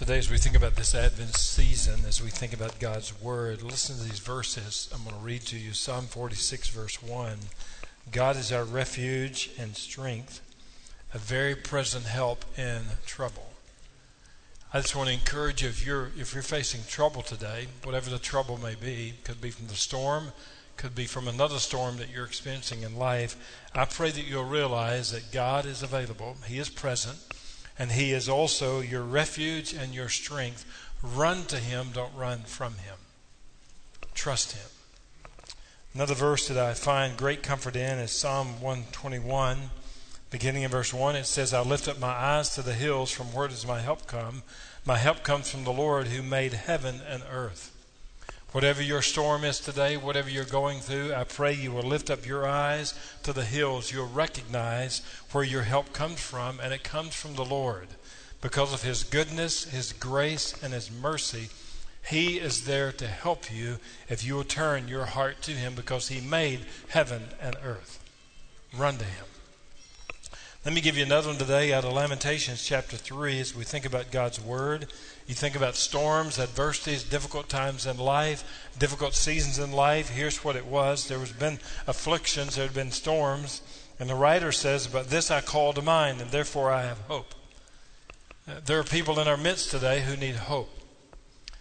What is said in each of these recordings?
Today, as we think about this Advent season, as we think about God's Word, listen to these verses. I'm going to read to you Psalm 46, verse 1. God is our refuge and strength, a very present help in trouble. I just want to encourage you if you're if you're facing trouble today, whatever the trouble may be, could be from the storm, could be from another storm that you're experiencing in life. I pray that you'll realize that God is available. He is present and He is also your refuge and your strength. Run to Him, don't run from Him. Trust Him. Another verse that I find great comfort in is Psalm 121, beginning in verse 1. It says, I lift up my eyes to the hills, from where does my help come? My help comes from the Lord who made heaven and earth. Whatever your storm is today, whatever you're going through, I pray you will lift up your eyes to the hills. You'll recognize where your help comes from, and it comes from the Lord. Because of His goodness, His grace, and His mercy, He is there to help you if you will turn your heart to Him because He made heaven and earth. Run to Him. Let me give you another one today out of Lamentations chapter 3 as we think about God's Word. You think about storms, adversities, difficult times in life, difficult seasons in life. Here's what it was there has been afflictions, there have been storms. And the writer says, But this I call to mind, and therefore I have hope. Uh, there are people in our midst today who need hope.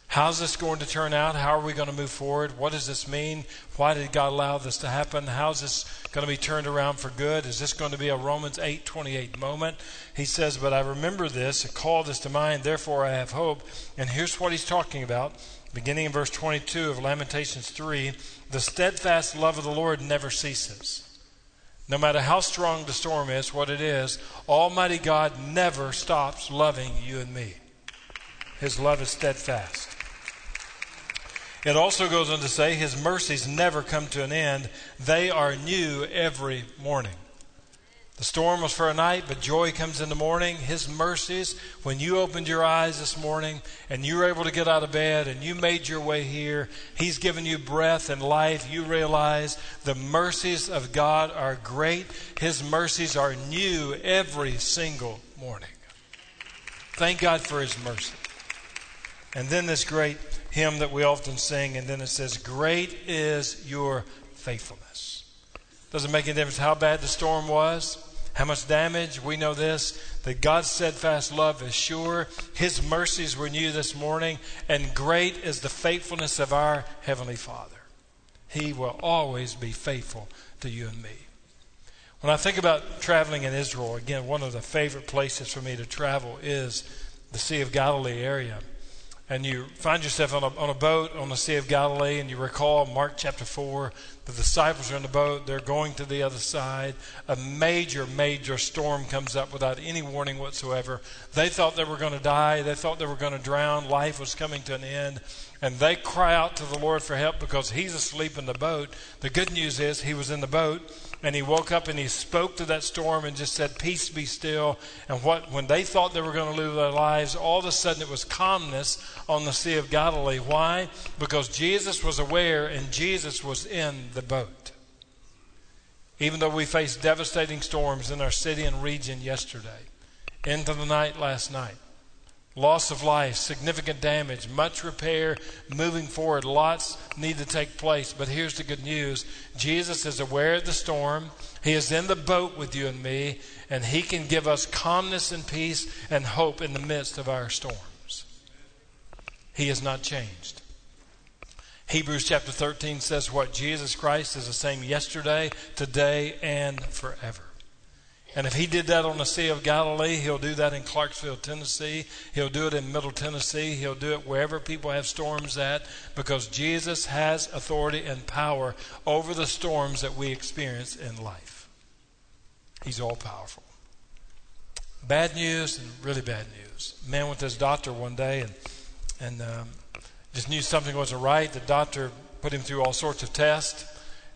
How's this going to turn out? How are we going to move forward? What does this mean? Why did God allow this to happen? How's this going to be turned around for good? Is this going to be a Romans 8:28 moment? He says, "But I remember this, I call this to mind, therefore I have hope." And here's what he's talking about, beginning in verse 22 of Lamentations 3, "The steadfast love of the Lord never ceases." No matter how strong the storm is, what it is, Almighty God never stops loving you and me. His love is steadfast. It also goes on to say, His mercies never come to an end. They are new every morning. The storm was for a night, but joy comes in the morning. His mercies, when you opened your eyes this morning and you were able to get out of bed and you made your way here, He's given you breath and life. You realize the mercies of God are great. His mercies are new every single morning. Thank God for His mercy. And then this great hymn that we often sing, and then it says, Great is your faithfulness. Doesn't make any difference how bad the storm was, how much damage. We know this that God's steadfast love is sure. His mercies were new this morning, and great is the faithfulness of our Heavenly Father. He will always be faithful to you and me. When I think about traveling in Israel, again, one of the favorite places for me to travel is the Sea of Galilee area and you find yourself on a, on a boat on the Sea of Galilee, and you recall Mark chapter 4, the disciples are in the boat, they're going to the other side. A major, major storm comes up without any warning whatsoever. They thought they were going to die, they thought they were going to drown, life was coming to an end, and they cry out to the Lord for help because he's asleep in the boat. The good news is he was in the boat and he woke up and he spoke to that storm and just said, Peace be still. And what when they thought they were going to lose their lives, all of a sudden it was calmness on the Sea of Galilee. Why? Because Jesus was aware and Jesus was in the boat. Even though we faced devastating storms in our city and region yesterday, into the night last night, loss of life, significant damage, much repair, moving forward. Lots need to take place. But here's the good news Jesus is aware of the storm. He is in the boat with you and me, and He can give us calmness and peace and hope in the midst of our storms. He has not changed. Hebrews chapter 13 says what? Jesus Christ is the same yesterday, today, and forever. And if he did that on the Sea of Galilee, he'll do that in Clarksville, Tennessee. He'll do it in Middle Tennessee. He'll do it wherever people have storms at because Jesus has authority and power over the storms that we experience in life. He's all powerful. Bad news and really bad news. A man went to his doctor one day and, and um, just knew something wasn't right. The doctor put him through all sorts of tests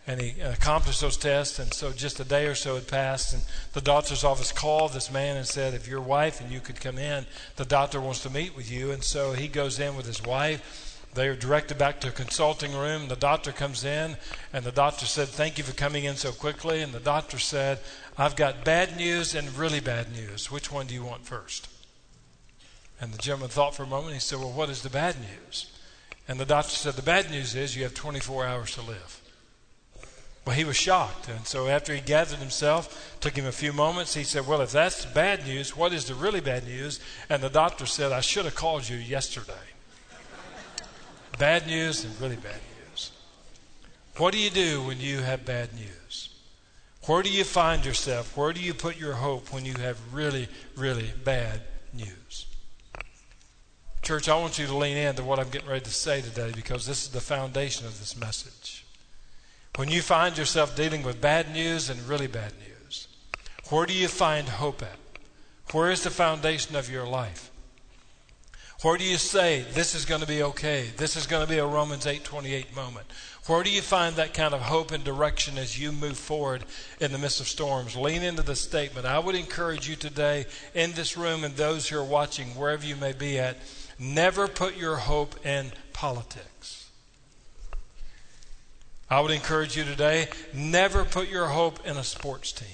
and he accomplished those tests. And so just a day or so had passed, and the doctor's office called this man and said, If your wife and you could come in, the doctor wants to meet with you. And so he goes in with his wife. They are directed back to a consulting room. The doctor comes in, and the doctor said, Thank you for coming in so quickly. And the doctor said, I've got bad news and really bad news. Which one do you want first? And the gentleman thought for a moment. He said, Well, what is the bad news? And the doctor said, The bad news is you have 24 hours to live. Well, he was shocked. And so after he gathered himself, took him a few moments, he said, Well, if that's bad news, what is the really bad news? And the doctor said, I should have called you yesterday. bad news and really bad news. What do you do when you have bad news? Where do you find yourself? Where do you put your hope when you have really, really bad news? Church, I want you to lean into what I'm getting ready to say today because this is the foundation of this message. When you find yourself dealing with bad news and really bad news, where do you find hope at? Where is the foundation of your life? Where do you say this is going to be okay? This is going to be a Romans 8:28 moment. Where do you find that kind of hope and direction as you move forward in the midst of storms? Lean into the statement. I would encourage you today in this room and those who are watching, wherever you may be at, never put your hope in politics. I would encourage you today, never put your hope in a sports team.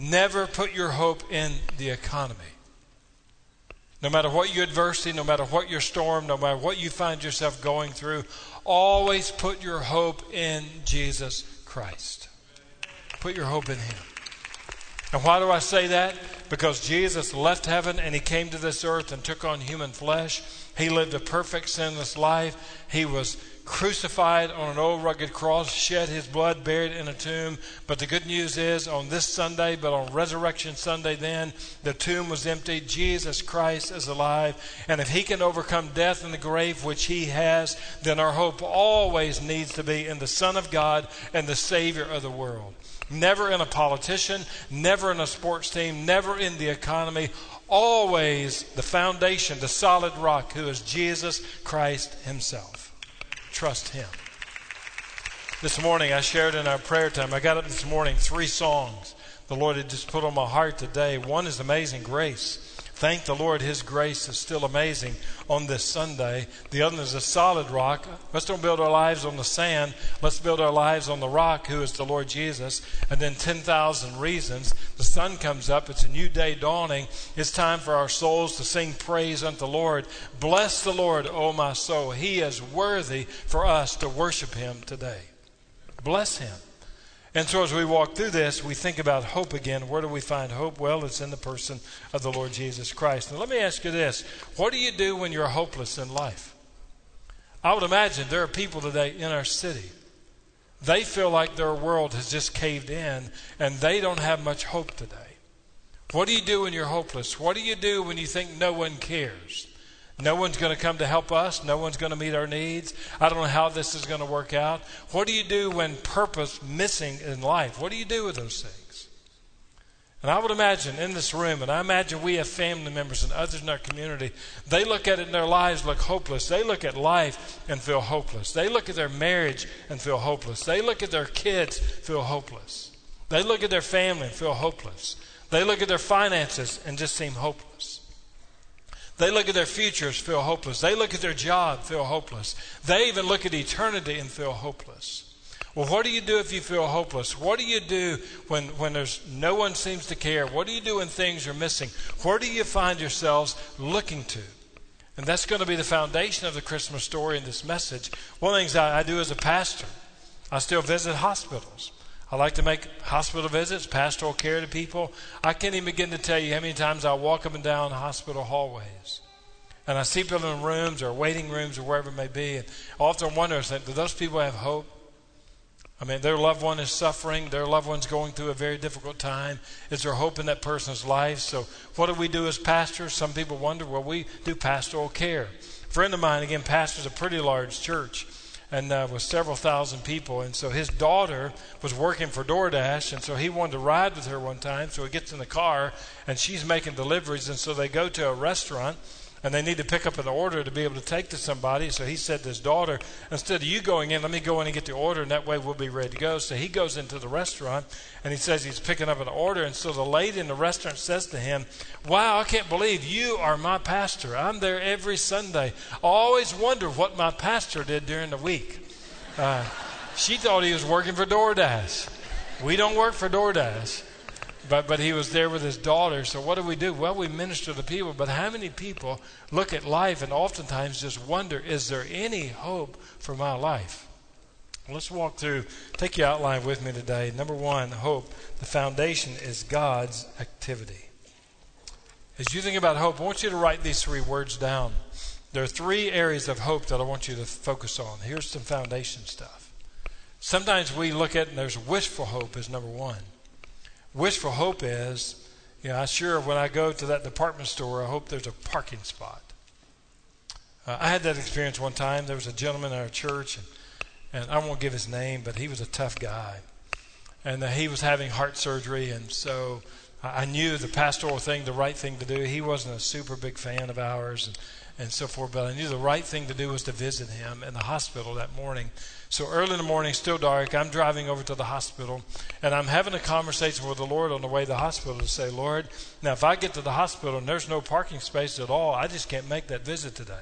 Never put your hope in the economy. No matter what your adversity, no matter what your storm, no matter what you find yourself going through, always put your hope in Jesus Christ. Put your hope in Him. And why do I say that? Because Jesus left heaven and He came to this earth and took on human flesh. He lived a perfect, sinless life. He was crucified on an old rugged cross, shed his blood, buried in a tomb. But the good news is, on this Sunday, but on Resurrection Sunday, then, the tomb was empty. Jesus Christ is alive. And if he can overcome death and the grave, which he has, then our hope always needs to be in the Son of God and the Savior of the world. Never in a politician, never in a sports team, never in the economy. Always the foundation, the solid rock, who is Jesus Christ Himself trust Him. This morning, I shared in our prayer time, I got up this morning, three songs the Lord had just put on my heart today. One is Amazing Grace. Thank the Lord, His grace is still amazing on this Sunday. The other is a solid rock. Let's don't build our lives on the sand. Let's build our lives on the rock, who is the Lord Jesus. And then 10,000 reasons. The sun comes up. It's a new day dawning. It's time for our souls to sing praise unto the Lord. Bless the Lord, O my soul. He is worthy for us to worship Him today. Bless Him. And so as we walk through this, we think about hope again. Where do we find hope? Well, it's in the person of the Lord Jesus Christ. Now, let me ask you this What do you do when you're hopeless in life? I would imagine there are people today in our city. They feel like their world has just caved in and they don't have much hope today. What do you do when you're hopeless? What do you do when you think no one cares? No one's going to come to help us. No one's going to meet our needs. I don't know how this is going to work out. What do you do when purpose missing in life? What do you do with those things? And I would imagine in this room, and I imagine we have family members and others in our community, they look at it in their lives look hopeless. They look at life and feel hopeless. They look at their marriage and feel hopeless. They look at their kids, feel hopeless. They look at their family and feel hopeless. They look at their finances and just seem hopeless. They look at their futures, feel hopeless. They look at their job, feel hopeless. They even look at eternity and feel hopeless. Well, what do you do if you feel hopeless? What do you do when, when there's no one seems to care? What do you do when things are missing? Where do you find yourselves looking to? And that's going to be the foundation of the Christmas story in this message. One of the things I, I do as a pastor, I still visit hospitals. I like to make hospital visits, pastoral care to people. I can't even begin to tell you how many times I walk up and down hospital hallways. And I see people in rooms or waiting rooms or wherever it may be. And often I often wonder, do those people have hope? I mean, their loved one is suffering. Their loved one's going through a very difficult time. Is there hope in that person's life? So, what do we do as pastors? Some people wonder, well, we do pastoral care. A friend of mine, again, pastors a pretty large church and uh, with several thousand people. And so his daughter was working for DoorDash, and so he wanted to ride with her one time. So he gets in the car, and she's making deliveries, and so they go to a restaurant and they need to pick up an order to be able to take to somebody. So he said to his daughter, instead of you going in, let me go in and get the order, and that way we'll be ready to go. So he goes into the restaurant and he says he's picking up an order. And so the lady in the restaurant says to him, Wow, I can't believe you are my pastor. I'm there every Sunday. Always wonder what my pastor did during the week. Uh, she thought he was working for DoorDash. We don't work for DoorDash. But, but he was there with his daughter. So what do we do? Well, we minister to people. But how many people look at life and oftentimes just wonder, is there any hope for my life? Let's walk through, take your outline with me today. Number one, hope. The foundation is God's activity. As you think about hope, I want you to write these three words down. There are three areas of hope that I want you to focus on. Here's some foundation stuff. Sometimes we look at, and there's wishful hope as number one. Wishful hope is, you know, I sure when I go to that department store, I hope there's a parking spot. Uh, I had that experience one time. There was a gentleman in our church, and and I won't give his name, but he was a tough guy. And uh, he was having heart surgery, and so I knew the pastoral thing, the right thing to do. He wasn't a super big fan of ours and, and so forth, but I knew the right thing to do was to visit him in the hospital that morning. So early in the morning, still dark, I'm driving over to the hospital, and I'm having a conversation with the Lord on the way to the hospital to say, Lord, now if I get to the hospital and there's no parking space at all, I just can't make that visit today.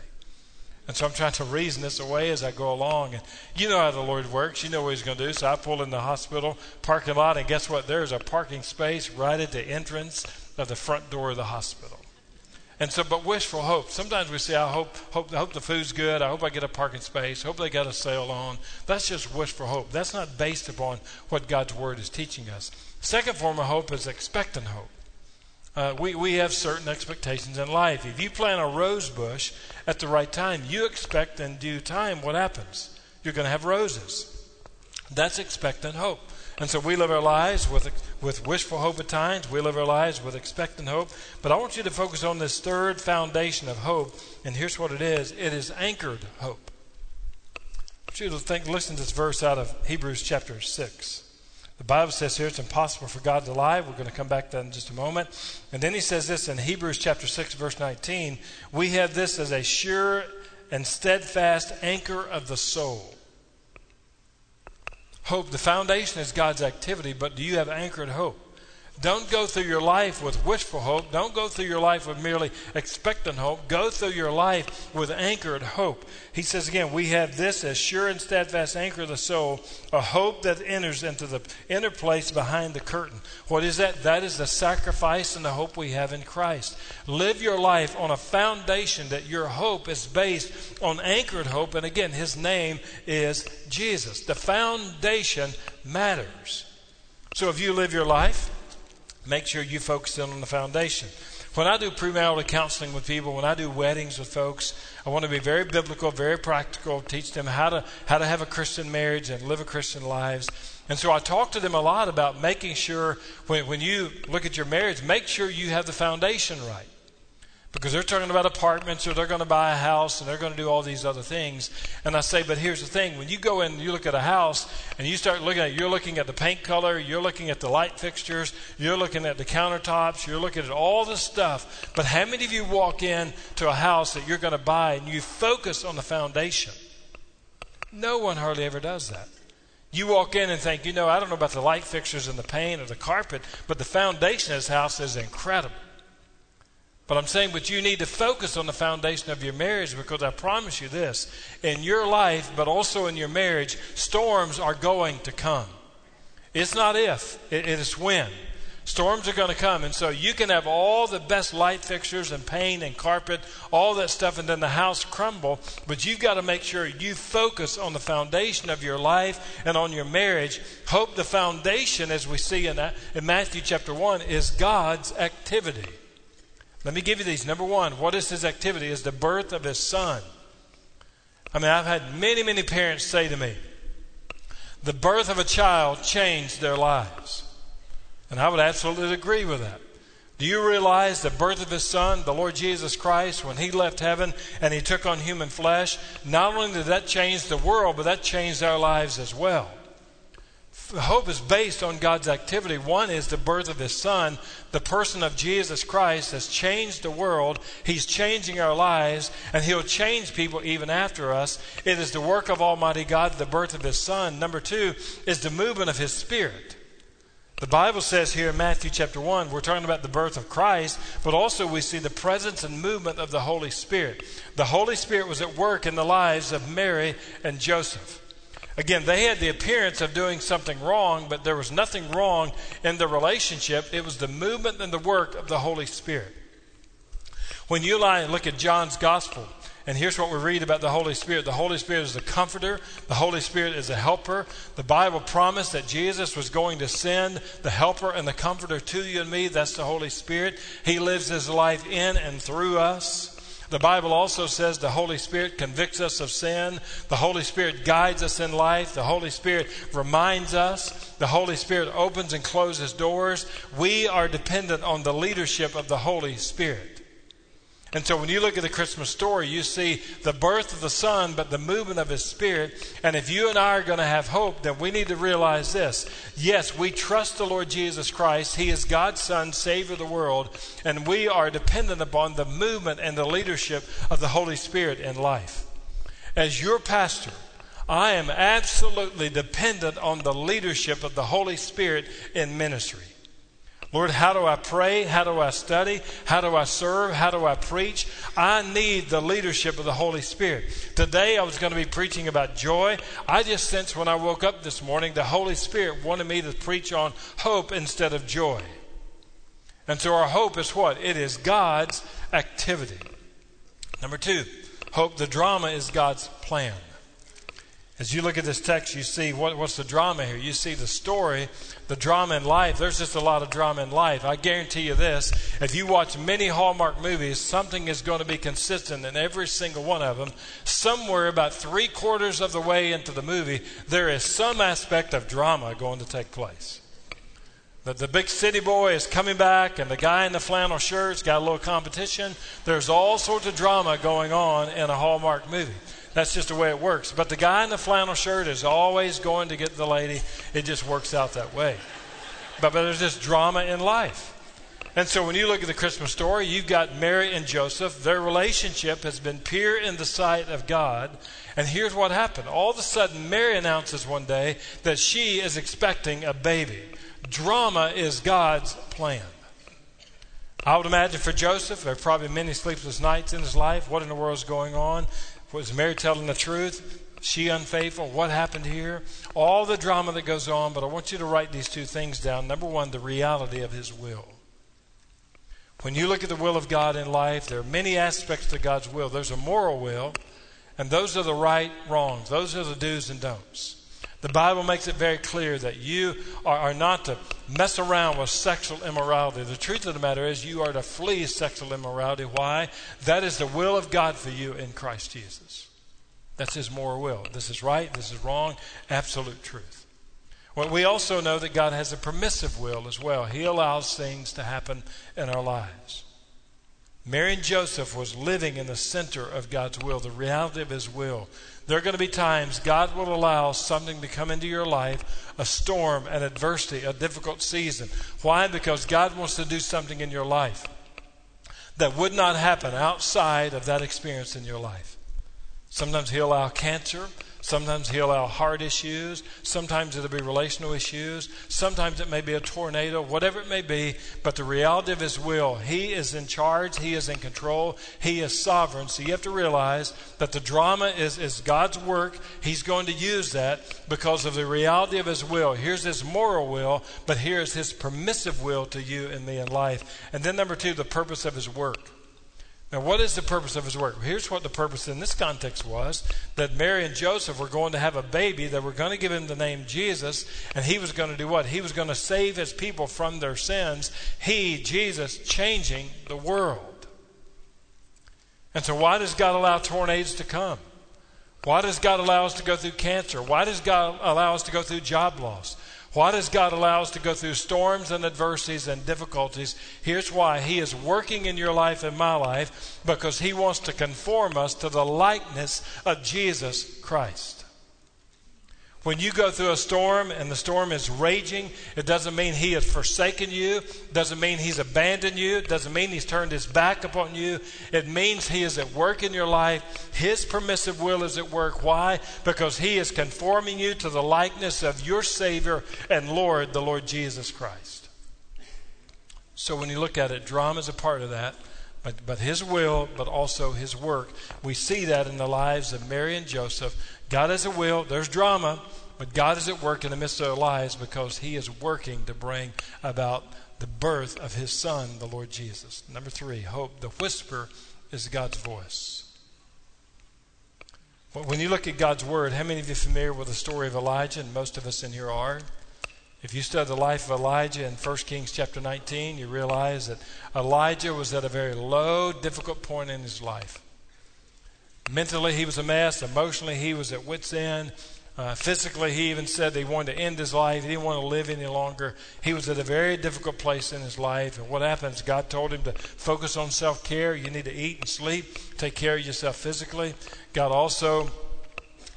And so I'm trying to reason this away as I go along. And you know how the Lord works. You know what He's going to do. So I pull in the hospital parking lot, and guess what? There's a parking space right at the entrance of the front door of the hospital. And so, but wishful hope. Sometimes we say, I hope, hope, hope the food's good. I hope I get a parking space. I hope they got a sale on. That's just wishful hope. That's not based upon what God's Word is teaching us. Second form of hope is expectant hope. Uh, we, we have certain expectations in life. If you plant a rose bush at the right time, you expect in due time what happens? You're going to have roses. That's expectant hope. And so we live our lives with, with wishful hope at times. We live our lives with expectant hope. But I want you to focus on this third foundation of hope. And here's what it is it is anchored hope. I want you to think, listen to this verse out of Hebrews chapter 6. The Bible says here it's impossible for God to lie. We're going to come back to that in just a moment. And then he says this in Hebrews chapter 6, verse 19 We have this as a sure and steadfast anchor of the soul. Hope, the foundation is God's activity, but do you have anchored hope? Don't go through your life with wishful hope. Don't go through your life with merely expectant hope. Go through your life with anchored hope. He says again, we have this as sure and steadfast anchor of the soul, a hope that enters into the inner place behind the curtain. What is that? That is the sacrifice and the hope we have in Christ. Live your life on a foundation that your hope is based on anchored hope. And again, his name is Jesus. The foundation matters. So if you live your life, Make sure you focus in on the foundation. When I do premarital counseling with people, when I do weddings with folks, I want to be very biblical, very practical, teach them how to how to have a Christian marriage and live a Christian lives. And so I talk to them a lot about making sure when, when you look at your marriage, make sure you have the foundation right because they're talking about apartments or they're going to buy a house and they're going to do all these other things. And I say, but here's the thing when you go in and you look at a house and you start looking at you're looking at the paint color, you're looking at the light fixtures, you're looking at the countertops, you're looking at all the stuff. But how many of you walk in to a house that you're going to buy and you focus on the foundation? No one hardly ever does that. You walk in and think, you know, I don't know about the light fixtures and the paint or the carpet, but the foundation of this house is incredible. But I'm saying, but you need to focus on the foundation of your marriage because I promise you this in your life, but also in your marriage, storms are going to come. It's not if, it is when. Storms are going to come. And so you can have all the best light fixtures and paint and carpet, all that stuff, and then the house crumble. But you've got to make sure you focus on the foundation of your life and on your marriage. Hope the foundation, as we see in, in Matthew chapter 1, is God's activity. Let me give you these. Number one, what is his activity? Is the birth of his son. I mean, I've had many, many parents say to me, the birth of a child changed their lives. And I would absolutely agree with that. Do you realize the birth of his son, the Lord Jesus Christ, when he left heaven and he took on human flesh, not only did that change the world, but that changed our lives as well hope is based on God's activity. One is the birth of His Son. The person of Jesus Christ has changed the world. He's changing our lives, and He'll change people even after us. It is the work of Almighty God, the birth of His Son. Number two is the movement of His Spirit. The Bible says here in Matthew chapter 1, we're talking about the birth of Christ, but also we see the presence and movement of the Holy Spirit. The Holy Spirit was at work in the lives of Mary and Joseph. Again, they had the appearance of doing something wrong, but there was nothing wrong in the relationship. It was the movement and the work of the Holy Spirit. When you lie and look at John's gospel, and here's what we read about the Holy Spirit the Holy Spirit is the comforter, the Holy Spirit is a helper. The Bible promised that Jesus was going to send the helper and the comforter to you and me. That's the Holy Spirit. He lives his life in and through us. The Bible also says the Holy Spirit convicts us of sin. The Holy Spirit guides us in life. The Holy Spirit reminds us. The Holy Spirit opens and closes doors. We are dependent on the leadership of the Holy Spirit. And so when you look at the Christmas story, you see the birth of the Son, but the movement of His Spirit. And if you and I are going to have hope, then we need to realize this. Yes, we trust the Lord Jesus Christ. He is God's Son, Savior of the world. And we are dependent upon the movement and the leadership of the Holy Spirit in life. As your pastor, I am absolutely dependent on the leadership of the Holy Spirit in ministry. Lord, how do I pray? How do I study? How do I serve? How do I preach? I need the leadership of the Holy Spirit. Today I was going to be preaching about joy. I just sensed when I woke up this morning the Holy Spirit wanted me to preach on hope instead of joy. And so our hope is what? It is God's activity. Number two, hope the drama is God's plan. As you look at this text, you see what, what's the drama here? You see the story, the drama in life. There's just a lot of drama in life. I guarantee you this if you watch many Hallmark movies, something is going to be consistent in every single one of them. Somewhere about three quarters of the way into the movie, there is some aspect of drama going to take place. That the big city boy is coming back, and the guy in the flannel shirt's got a little competition. There's all sorts of drama going on in a Hallmark movie. That's just the way it works. But the guy in the flannel shirt is always going to get the lady. It just works out that way. But, but there's this drama in life. And so when you look at the Christmas story, you've got Mary and Joseph. Their relationship has been pure in the sight of God. And here's what happened. All of a sudden, Mary announces one day that she is expecting a baby. Drama is God's plan. I would imagine for Joseph, there are probably many sleepless nights in his life. What in the world is going on? Was Mary telling the truth? She unfaithful? What happened here? All the drama that goes on, but I want you to write these two things down. Number one, the reality of His will. When you look at the will of God in life, there are many aspects to God's will. There's a moral will, and those are the right wrongs, those are the do's and don'ts. The Bible makes it very clear that you are, are, not to mess around with sexual immorality. The truth of the matter is, you are to flee sexual immorality. Why? That is the will of God for you in Christ Jesus. That's His moral will. This is right, this is wrong, absolute truth. Well, we also know that God has a permissive will as well. He allows things to happen in our lives. Mary and Joseph was living in the center of God's will, the reality of His will. There are going to be times God will allow something to come into your life a storm, an adversity, a difficult season. Why? Because God wants to do something in your life that would not happen outside of that experience in your life. Sometimes He'll allow cancer. Sometimes he'll allow heart issues. Sometimes it'll be relational issues. Sometimes it may be a tornado, whatever it may be. But the reality of his will, he is in charge. He is in control. He is sovereign. So you have to realize that the drama is, is God's work. He's going to use that because of the reality of his will. Here's his moral will, but here's his permissive will to you and me in life. And then number two, the purpose of his work. Now, what is the purpose of his work? Here's what the purpose in this context was that Mary and Joseph were going to have a baby. They were going to give him the name Jesus, and he was going to do what? He was going to save his people from their sins. He, Jesus, changing the world. And so, why does God allow tornadoes to come? Why does God allow us to go through cancer? Why does God allow us to go through job loss? Why does God allow us to go through storms and adversities and difficulties? Here's why He is working in your life and my life because He wants to conform us to the likeness of Jesus Christ. When you go through a storm and the storm is raging, it doesn't mean he has forsaken you, doesn't mean he's abandoned you, doesn't mean he's turned his back upon you. It means he is at work in your life. His permissive will is at work. Why? Because he is conforming you to the likeness of your Savior and Lord, the Lord Jesus Christ. So when you look at it, drama is a part of that, but, but his will, but also his work. We see that in the lives of Mary and Joseph. God has a will, there's drama, but God is at work in the midst of their lives because he is working to bring about the birth of his son, the Lord Jesus. Number three, hope. The whisper is God's voice. When you look at God's word, how many of you are familiar with the story of Elijah? And most of us in here are. If you study the life of Elijah in 1 Kings chapter 19, you realize that Elijah was at a very low, difficult point in his life. Mentally, he was a mess. Emotionally, he was at wit's end. Uh, physically, he even said that he wanted to end his life. He didn't want to live any longer. He was at a very difficult place in his life. And what happens? God told him to focus on self care. You need to eat and sleep, take care of yourself physically. God also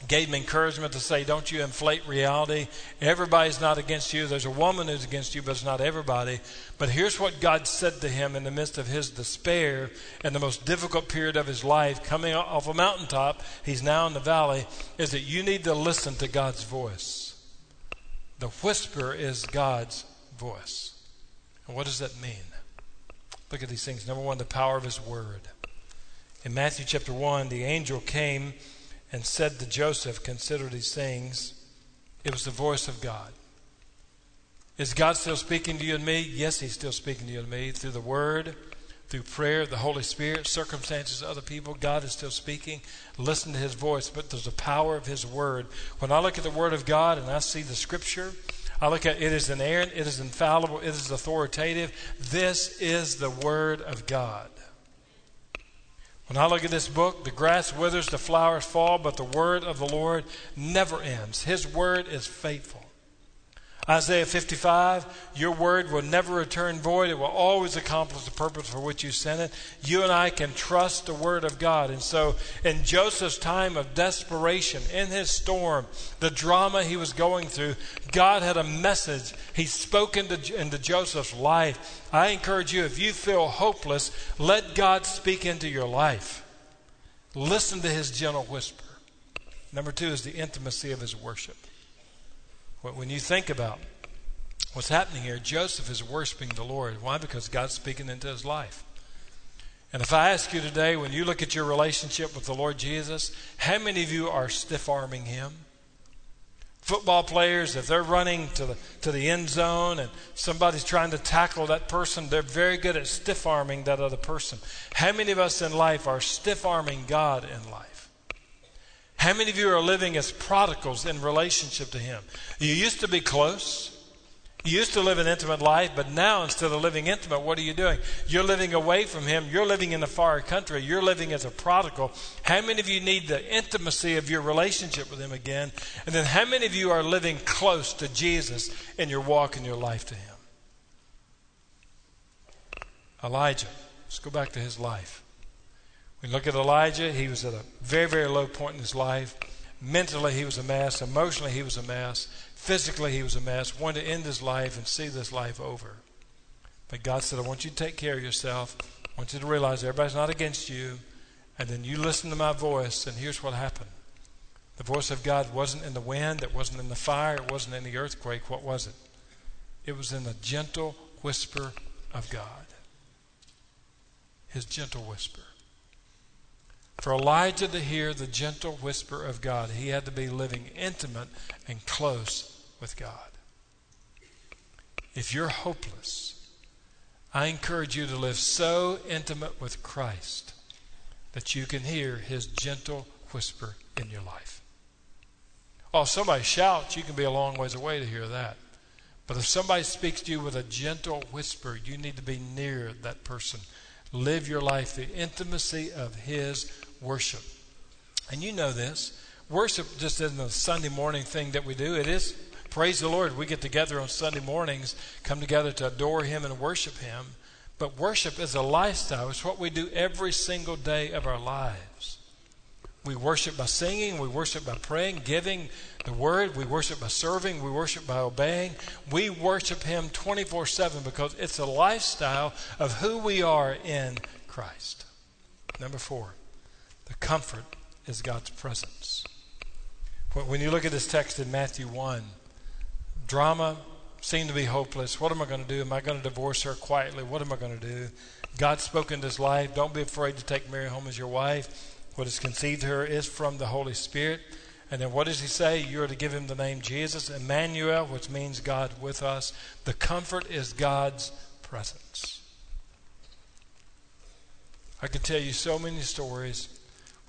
gave him encouragement to say, Don't you inflate reality. Everybody's not against you. There's a woman who's against you, but it's not everybody. But here's what God said to him in the midst of his despair and the most difficult period of his life, coming off a mountaintop, he's now in the valley, is that you need to listen to God's voice. The whisper is God's voice. And what does that mean? Look at these things. Number one, the power of his word. In Matthew chapter 1, the angel came and said to Joseph, Consider these things. It was the voice of God. Is God still speaking to you and me? Yes, He's still speaking to you and me through the Word, through prayer, the Holy Spirit, circumstances, other people. God is still speaking. Listen to His voice, but there's the power of His Word. When I look at the Word of God and I see the Scripture, I look at it is inerrant, it is infallible, it is authoritative. This is the Word of God. When I look at this book, the grass withers, the flowers fall, but the word of the Lord never ends. His word is faithful. Isaiah 55, your word will never return void. It will always accomplish the purpose for which you sent it. You and I can trust the word of God. And so, in Joseph's time of desperation, in his storm, the drama he was going through, God had a message. He spoke into, into Joseph's life. I encourage you, if you feel hopeless, let God speak into your life. Listen to his gentle whisper. Number two is the intimacy of his worship. When you think about what's happening here, Joseph is worshiping the Lord. Why? Because God's speaking into his life. And if I ask you today, when you look at your relationship with the Lord Jesus, how many of you are stiff arming him? Football players, if they're running to the, to the end zone and somebody's trying to tackle that person, they're very good at stiff arming that other person. How many of us in life are stiff arming God in life? How many of you are living as prodigals in relationship to Him? You used to be close. You used to live an intimate life, but now instead of living intimate, what are you doing? You're living away from Him. You're living in a far country. You're living as a prodigal. How many of you need the intimacy of your relationship with Him again? And then how many of you are living close to Jesus in your walk and your life to Him? Elijah, let's go back to his life. We look at Elijah, he was at a very, very low point in his life. Mentally, he was a mess. Emotionally, he was a mess. Physically, he was a mess. Wanted to end his life and see this life over. But God said, I want you to take care of yourself. I want you to realize everybody's not against you. And then you listen to my voice, and here's what happened. The voice of God wasn't in the wind, it wasn't in the fire, it wasn't in the earthquake. What was it? It was in the gentle whisper of God. His gentle whisper. For Elijah to hear the gentle whisper of God, he had to be living intimate and close with God. If you're hopeless, I encourage you to live so intimate with Christ that you can hear his gentle whisper in your life. Oh, if somebody shouts, you can be a long ways away to hear that. But if somebody speaks to you with a gentle whisper, you need to be near that person. Live your life the intimacy of his worship. And you know this. Worship just isn't a Sunday morning thing that we do. It is, praise the Lord, we get together on Sunday mornings, come together to adore Him and worship Him. But worship is a lifestyle. It's what we do every single day of our lives. We worship by singing, we worship by praying, giving the word, we worship by serving, we worship by obeying. We worship Him 24 7 because it's a lifestyle of who we are in Christ. Number four, the comfort is God's presence. When you look at this text in Matthew 1, drama, seemed to be hopeless. What am I going to do? Am I going to divorce her quietly? What am I going to do? God spoke into his life. Don't be afraid to take Mary home as your wife. What is conceived her is from the Holy Spirit. And then what does he say? You are to give him the name Jesus, Emmanuel, which means God with us. The comfort is God's presence. I could tell you so many stories.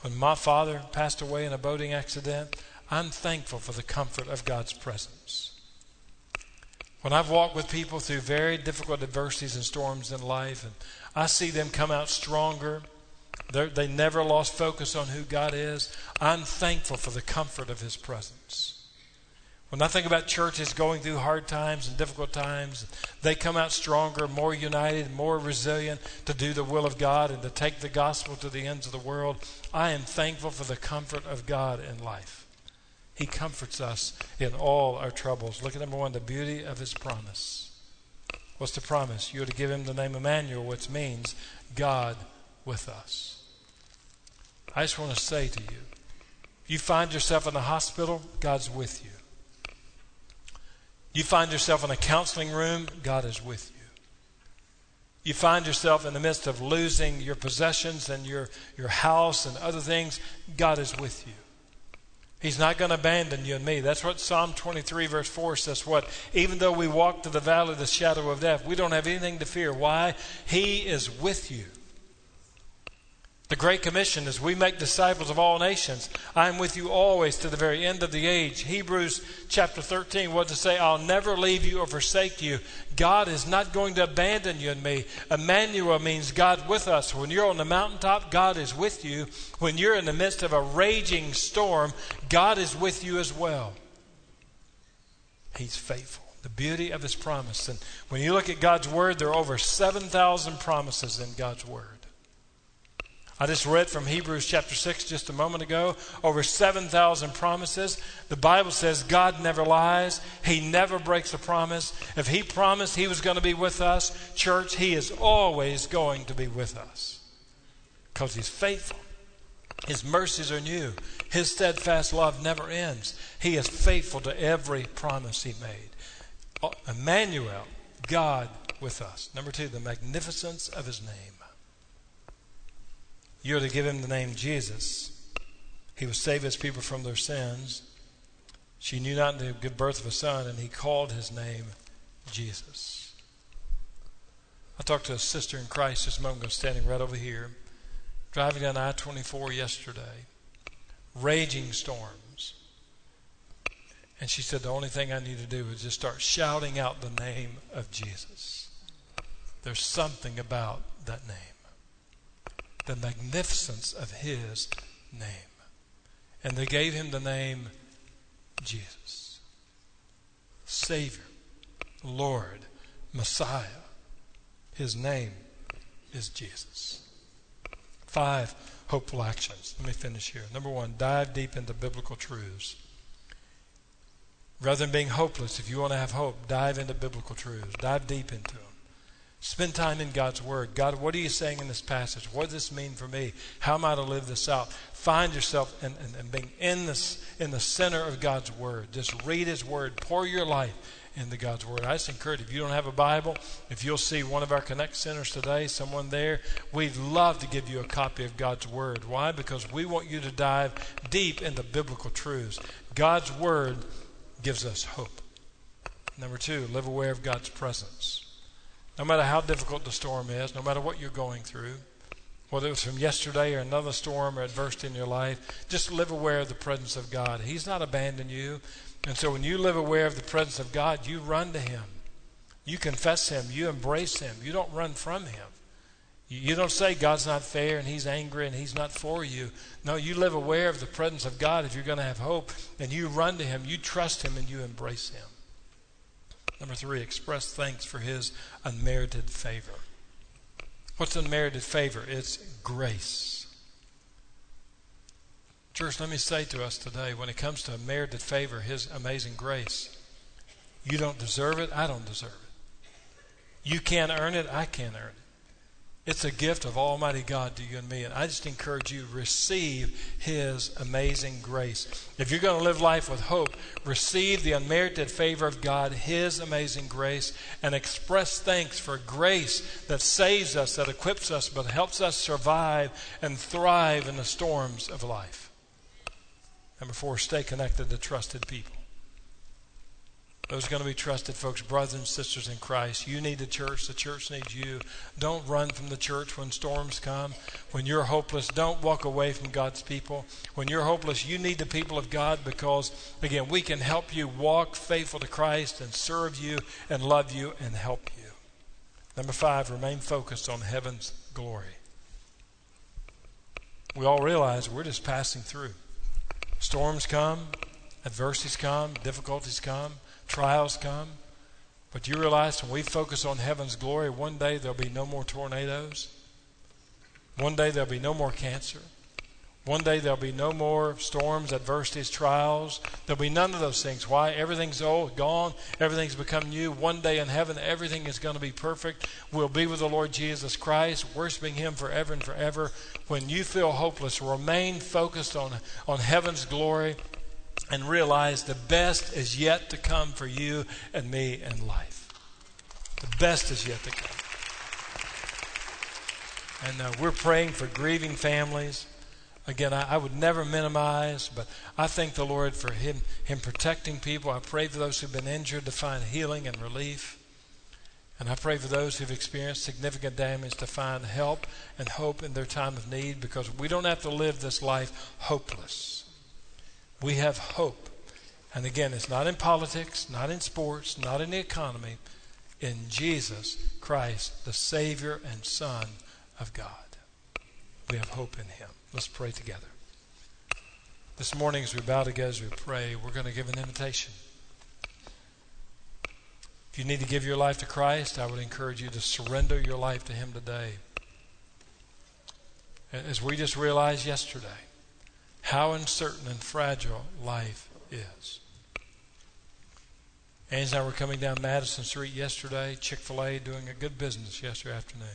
When my father passed away in a boating accident, I'm thankful for the comfort of God's presence. When I've walked with people through very difficult adversities and storms in life, and I see them come out stronger, they never lost focus on who God is, I'm thankful for the comfort of His presence. When I think about churches going through hard times and difficult times, they come out stronger, more united, more resilient to do the will of God and to take the gospel to the ends of the world. I am thankful for the comfort of God in life. He comforts us in all our troubles. Look at number one, the beauty of his promise. What's the promise? You're to give him the name Emmanuel, which means God with us. I just want to say to you, you find yourself in the hospital, God's with you. You find yourself in a counseling room, God is with you. You find yourself in the midst of losing your possessions and your, your house and other things, God is with you. He's not going to abandon you and me. That's what Psalm 23, verse 4 says. What? Even though we walk to the valley of the shadow of death, we don't have anything to fear. Why? He is with you. The Great Commission is we make disciples of all nations. I am with you always to the very end of the age. Hebrews chapter 13, what to say? I'll never leave you or forsake you. God is not going to abandon you and me. Emmanuel means God with us. When you're on the mountaintop, God is with you. When you're in the midst of a raging storm, God is with you as well. He's faithful. The beauty of his promise. And when you look at God's word, there are over 7,000 promises in God's word. I just read from Hebrews chapter 6 just a moment ago over 7,000 promises. The Bible says God never lies, He never breaks a promise. If He promised He was going to be with us, church, He is always going to be with us because He's faithful. His mercies are new, His steadfast love never ends. He is faithful to every promise He made. Emmanuel, God with us. Number two, the magnificence of His name. You're to give him the name Jesus. He will save his people from their sins. She knew not to give birth of a son, and he called his name Jesus. I talked to a sister in Christ just a moment ago, standing right over here, driving down I 24 yesterday, raging storms. And she said, The only thing I need to do is just start shouting out the name of Jesus. There's something about that name the magnificence of his name. And they gave him the name Jesus. Savior, Lord, Messiah. His name is Jesus. Five hopeful actions. Let me finish here. Number one, dive deep into biblical truths. Rather than being hopeless, if you want to have hope, dive into biblical truths. Dive deep into them. Spend time in God's Word. God, what are you saying in this passage? What does this mean for me? How am I to live this out? Find yourself in, in, in being in, this, in the center of God's Word. Just read His Word. Pour your life into God's Word. I just encourage if you don't have a Bible, if you'll see one of our Connect centers today, someone there, we'd love to give you a copy of God's Word. Why? Because we want you to dive deep into biblical truths. God's Word gives us hope. Number two, live aware of God's presence. No matter how difficult the storm is, no matter what you're going through, whether it's from yesterday or another storm or adversity in your life, just live aware of the presence of God. He's not abandoned you. And so when you live aware of the presence of God, you run to Him. You confess Him. You embrace Him. You don't run from Him. You don't say God's not fair and He's angry and He's not for you. No, you live aware of the presence of God if you're going to have hope. And you run to Him. You trust Him and you embrace Him. Number three, express thanks for his unmerited favor. What's unmerited favor? It's grace. Church, let me say to us today when it comes to unmerited favor, his amazing grace, you don't deserve it, I don't deserve it. You can't earn it, I can't earn it. It's a gift of Almighty God to you and me. And I just encourage you to receive His amazing grace. If you're going to live life with hope, receive the unmerited favor of God, His amazing grace, and express thanks for grace that saves us, that equips us, but helps us survive and thrive in the storms of life. Number four, stay connected to trusted people. Those are going to be trusted folks, brothers and sisters in Christ. You need the church. The church needs you. Don't run from the church when storms come. When you're hopeless, don't walk away from God's people. When you're hopeless, you need the people of God because, again, we can help you walk faithful to Christ and serve you and love you and help you. Number five, remain focused on heaven's glory. We all realize we're just passing through. Storms come, adversities come, difficulties come trials come. But you realize when we focus on heaven's glory, one day there'll be no more tornadoes. One day there'll be no more cancer. One day there'll be no more storms, adversities, trials. There'll be none of those things. Why? Everything's old, gone. Everything's become new. One day in heaven, everything is going to be perfect. We'll be with the Lord Jesus Christ, worshiping Him forever and forever. When you feel hopeless, remain focused on, on heaven's glory and realize the best is yet to come for you and me in life. The best is yet to come. And uh, we're praying for grieving families. Again, I, I, would never minimize, but I thank the Lord for him, him protecting people. I pray for those who've been injured to find healing and relief. And I pray for those who've experienced significant damage to find help and hope in their time of need because we don't have to live this life hopeless. We have hope. And again, it's not in politics, not in sports, not in the economy, in Jesus Christ, the Savior and Son of God. We have hope in Him. Let's pray together. This morning, as we bow together, as we pray, we're going to give an invitation. If you need to give your life to Christ, I would encourage you to surrender your life to Him today. As we just realized yesterday, how uncertain and fragile life is. Angie and I were coming down Madison Street yesterday, Chick fil A doing a good business yesterday afternoon.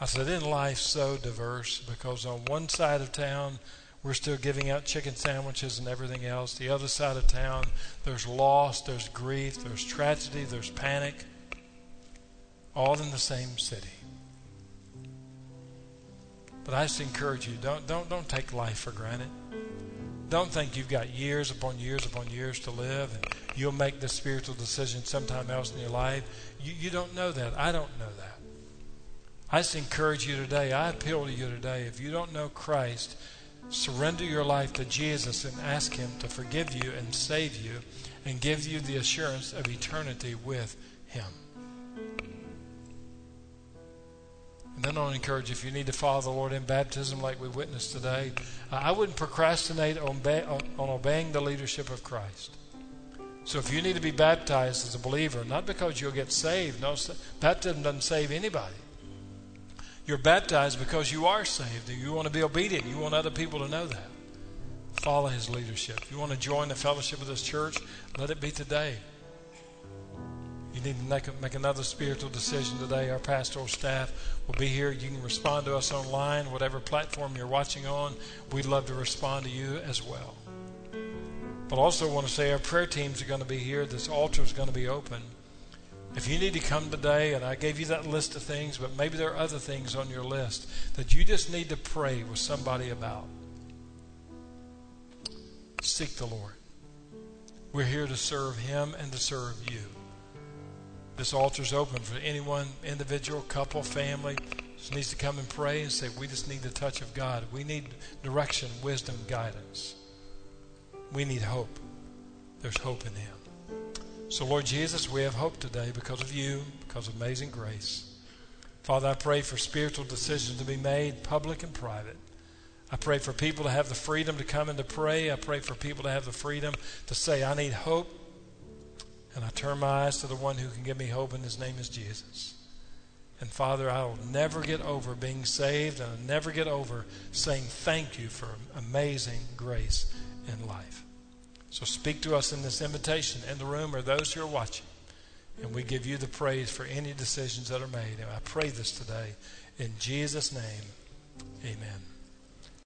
I said, Isn't life so diverse? Because on one side of town, we're still giving out chicken sandwiches and everything else. The other side of town, there's loss, there's grief, there's tragedy, there's panic, all in the same city. But I just encourage you, don't, don't, don't take life for granted. Don't think you've got years upon years upon years to live and you'll make the spiritual decision sometime else in your life. You, you don't know that. I don't know that. I just encourage you today. I appeal to you today. If you don't know Christ, surrender your life to Jesus and ask Him to forgive you and save you and give you the assurance of eternity with Him. And then I'll encourage you, if you need to follow the Lord in baptism like we witnessed today, I wouldn't procrastinate on, on, obeying the leadership of Christ. So if you need to be baptized as a believer, not because you'll get saved, no, baptism doesn't save anybody. You're baptized because you are saved. You want to be obedient. You want other people to know that. Follow his leadership. If you want to join the fellowship of this church, let it be today you need to make, make another spiritual decision today, our pastoral staff will be here. You can respond to us online, whatever platform you're watching on. We'd love to respond to you as well. But also want to say our prayer teams are going to be here. This altar is going to be open. If you need to come today, and I gave you that list of things, but maybe there are other things on your list that you just need to pray with somebody about, seek the Lord. We're here to serve Him and to serve you. This altar is open for anyone, individual, couple, family, just needs to come and pray and say, We just need the touch of God. We need direction, wisdom, guidance. We need hope. There's hope in Him. So, Lord Jesus, we have hope today because of you, because of amazing grace. Father, I pray for spiritual decisions to be made, public and private. I pray for people to have the freedom to come and to pray. I pray for people to have the freedom to say, I need hope. And I turn my eyes to the one who can give me hope, and his name is Jesus. And Father, I will never get over being saved, and I'll never get over saying thank you for amazing grace in life. So speak to us in this invitation in the room or those who are watching. And we give you the praise for any decisions that are made. And I pray this today in Jesus' name. Amen.